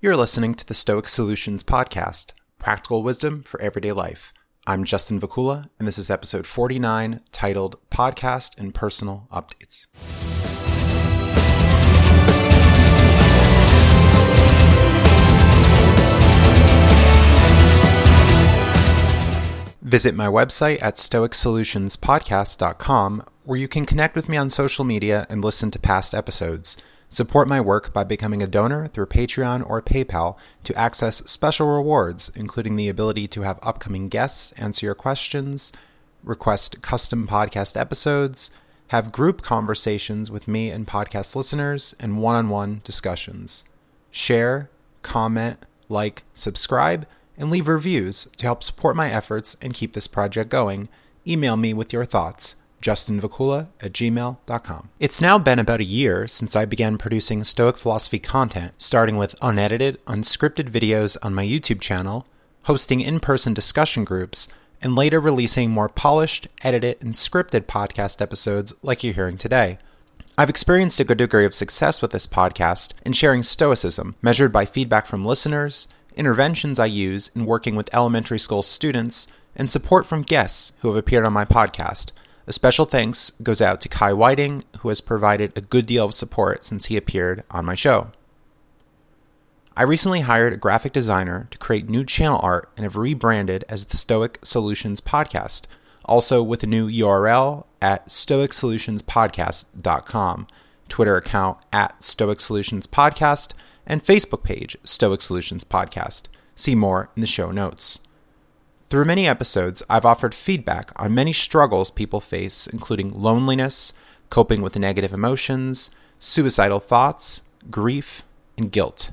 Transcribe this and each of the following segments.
You're listening to the Stoic Solutions Podcast, practical wisdom for everyday life. I'm Justin Vacula, and this is episode 49 titled Podcast and Personal Updates. Visit my website at stoicsolutionspodcast.com where you can connect with me on social media and listen to past episodes. Support my work by becoming a donor through Patreon or PayPal to access special rewards, including the ability to have upcoming guests answer your questions, request custom podcast episodes, have group conversations with me and podcast listeners, and one on one discussions. Share, comment, like, subscribe, and leave reviews to help support my efforts and keep this project going. Email me with your thoughts justinvacula at gmail.com. It's now been about a year since I began producing Stoic philosophy content, starting with unedited, unscripted videos on my YouTube channel, hosting in person discussion groups, and later releasing more polished, edited, and scripted podcast episodes like you're hearing today. I've experienced a good degree of success with this podcast in sharing Stoicism, measured by feedback from listeners, interventions I use in working with elementary school students, and support from guests who have appeared on my podcast a special thanks goes out to Kai Whiting, who has provided a good deal of support since he appeared on my show. I recently hired a graphic designer to create new channel art and have rebranded as the Stoic Solutions Podcast, also with a new URL at stoicsolutionspodcast.com, Twitter account at Stoic Solutions Podcast, and Facebook page Stoic Solutions Podcast. See more in the show notes. Through many episodes, I've offered feedback on many struggles people face, including loneliness, coping with negative emotions, suicidal thoughts, grief, and guilt.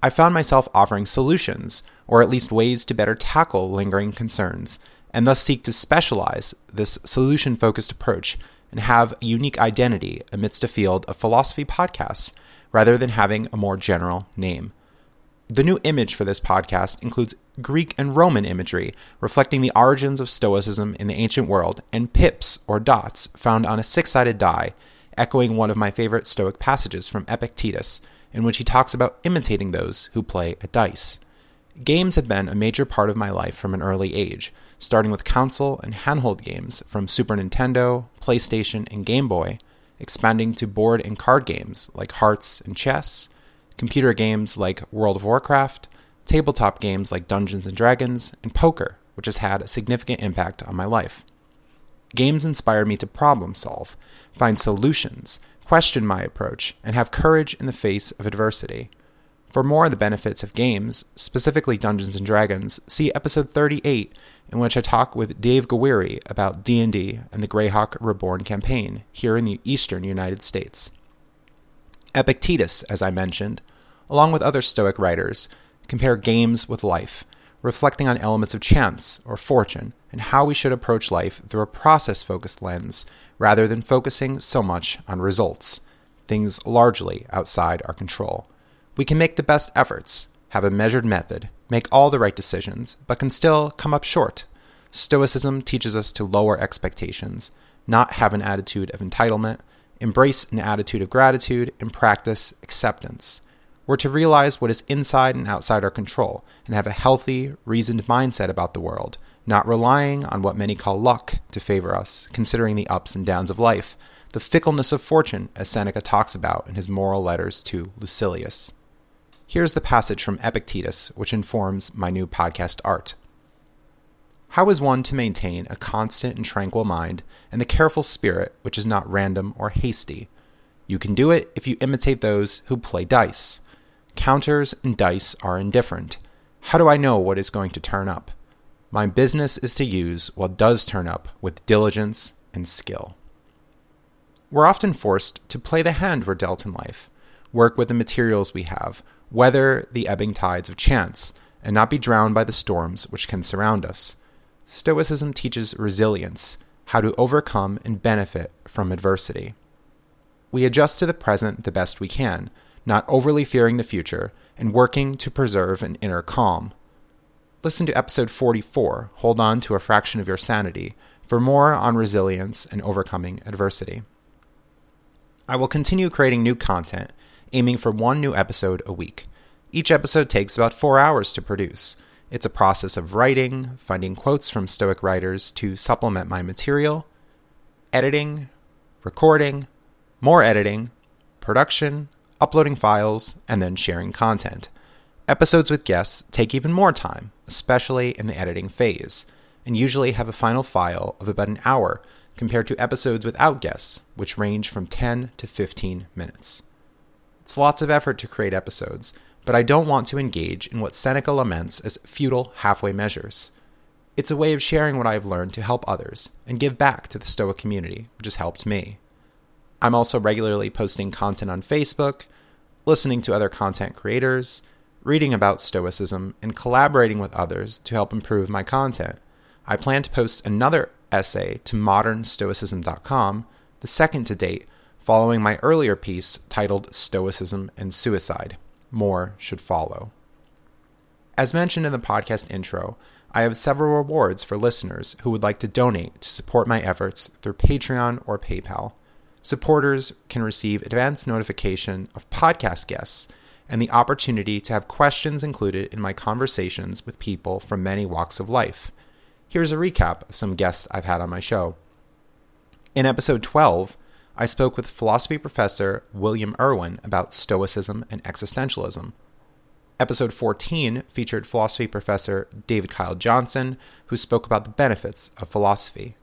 I found myself offering solutions, or at least ways to better tackle lingering concerns, and thus seek to specialize this solution focused approach and have a unique identity amidst a field of philosophy podcasts rather than having a more general name. The new image for this podcast includes Greek and Roman imagery, reflecting the origins of Stoicism in the ancient world, and pips, or dots, found on a six sided die, echoing one of my favorite Stoic passages from Epictetus, in which he talks about imitating those who play at dice. Games had been a major part of my life from an early age, starting with console and handheld games from Super Nintendo, PlayStation, and Game Boy, expanding to board and card games like Hearts and Chess computer games like World of Warcraft, tabletop games like Dungeons and Dragons, and poker, which has had a significant impact on my life. Games inspire me to problem solve, find solutions, question my approach, and have courage in the face of adversity. For more of the benefits of games, specifically Dungeons and Dragons, see episode 38 in which I talk with Dave Gawiri about D&D and the Greyhawk Reborn campaign here in the eastern United States. Epictetus, as I mentioned, along with other Stoic writers, compare games with life, reflecting on elements of chance or fortune and how we should approach life through a process focused lens rather than focusing so much on results, things largely outside our control. We can make the best efforts, have a measured method, make all the right decisions, but can still come up short. Stoicism teaches us to lower expectations, not have an attitude of entitlement, embrace an attitude of gratitude, and practice acceptance. We're to realize what is inside and outside our control and have a healthy, reasoned mindset about the world, not relying on what many call luck to favor us, considering the ups and downs of life, the fickleness of fortune, as Seneca talks about in his moral letters to Lucilius. Here's the passage from Epictetus, which informs my new podcast art. How is one to maintain a constant and tranquil mind and the careful spirit which is not random or hasty? You can do it if you imitate those who play dice. Counters and dice are indifferent. How do I know what is going to turn up? My business is to use what does turn up with diligence and skill. We're often forced to play the hand we're dealt in life, work with the materials we have, weather the ebbing tides of chance, and not be drowned by the storms which can surround us. Stoicism teaches resilience, how to overcome and benefit from adversity. We adjust to the present the best we can, not overly fearing the future, and working to preserve an inner calm. Listen to episode 44, Hold On to a Fraction of Your Sanity, for more on resilience and overcoming adversity. I will continue creating new content, aiming for one new episode a week. Each episode takes about four hours to produce. It's a process of writing, finding quotes from Stoic writers to supplement my material, editing, recording, more editing, production, uploading files, and then sharing content. Episodes with guests take even more time, especially in the editing phase, and usually have a final file of about an hour compared to episodes without guests, which range from 10 to 15 minutes. It's lots of effort to create episodes, but I don't want to engage in what Seneca laments as futile halfway measures. It's a way of sharing what I have learned to help others and give back to the Stoic community, which has helped me. I'm also regularly posting content on Facebook, listening to other content creators, reading about Stoicism, and collaborating with others to help improve my content. I plan to post another essay to modernstoicism.com, the second to date, following my earlier piece titled Stoicism and Suicide. More should follow. As mentioned in the podcast intro, I have several rewards for listeners who would like to donate to support my efforts through Patreon or PayPal. Supporters can receive advance notification of podcast guests and the opportunity to have questions included in my conversations with people from many walks of life. Here's a recap of some guests I've had on my show. In episode 12, I spoke with philosophy professor William Irwin about Stoicism and existentialism. Episode 14 featured philosophy professor David Kyle Johnson, who spoke about the benefits of philosophy.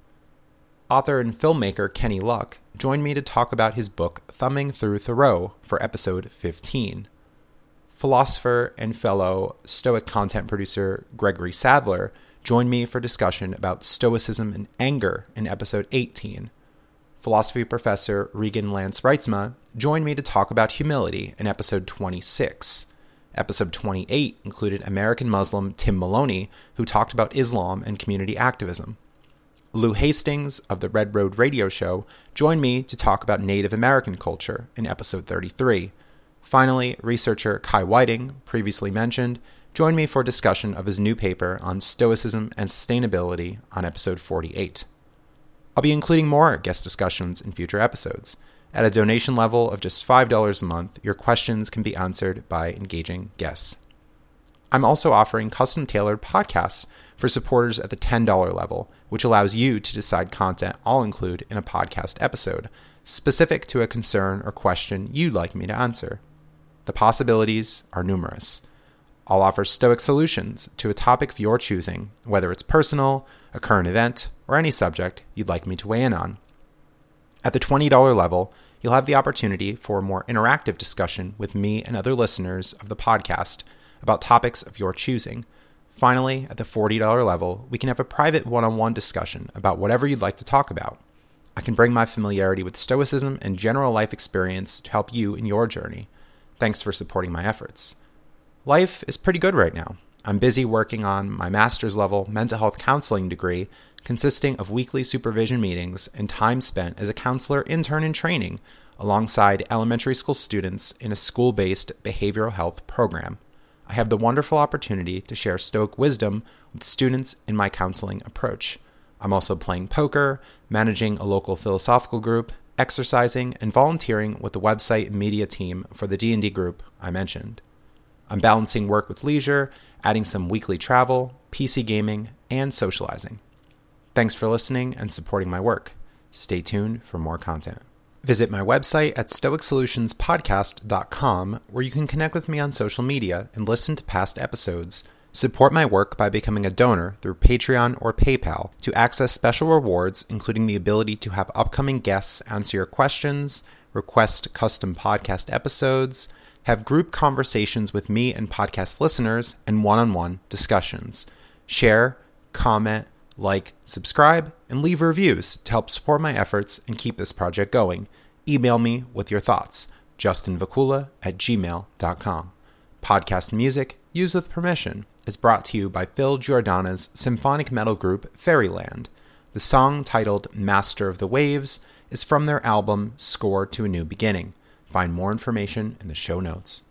Author and filmmaker Kenny Luck joined me to talk about his book Thumbing Through Thoreau for episode 15. Philosopher and fellow Stoic content producer Gregory Sadler joined me for discussion about Stoicism and anger in episode 18 philosophy professor Regan Lance Reitsma joined me to talk about humility in episode 26. Episode 28 included American Muslim Tim Maloney, who talked about Islam and community activism. Lou Hastings of the Red Road Radio Show joined me to talk about Native American culture in episode 33. Finally, researcher Kai Whiting, previously mentioned, joined me for a discussion of his new paper on Stoicism and sustainability on episode 48. I'll be including more guest discussions in future episodes. At a donation level of just $5 a month, your questions can be answered by engaging guests. I'm also offering custom tailored podcasts for supporters at the $10 level, which allows you to decide content I'll include in a podcast episode, specific to a concern or question you'd like me to answer. The possibilities are numerous. I'll offer Stoic solutions to a topic of your choosing, whether it's personal, a current event, or any subject you'd like me to weigh in on. At the $20 level, you'll have the opportunity for a more interactive discussion with me and other listeners of the podcast about topics of your choosing. Finally, at the $40 level, we can have a private one on one discussion about whatever you'd like to talk about. I can bring my familiarity with Stoicism and general life experience to help you in your journey. Thanks for supporting my efforts. Life is pretty good right now. I'm busy working on my master's level mental health counseling degree, consisting of weekly supervision meetings and time spent as a counselor intern in training alongside elementary school students in a school based behavioral health program. I have the wonderful opportunity to share Stoic wisdom with students in my counseling approach. I'm also playing poker, managing a local philosophical group, exercising, and volunteering with the website and media team for the D&D group I mentioned. I'm balancing work with leisure, adding some weekly travel, PC gaming, and socializing. Thanks for listening and supporting my work. Stay tuned for more content. Visit my website at stoicsolutionspodcast.com where you can connect with me on social media and listen to past episodes. Support my work by becoming a donor through Patreon or PayPal to access special rewards, including the ability to have upcoming guests answer your questions, request custom podcast episodes, have group conversations with me and podcast listeners, and one on one discussions. Share, comment, like, subscribe, and leave reviews to help support my efforts and keep this project going. Email me with your thoughts, justinvacula at gmail.com. Podcast music, used with permission, is brought to you by Phil Giordana's symphonic metal group Fairyland. The song titled Master of the Waves is from their album Score to a New Beginning. Find more information in the show notes.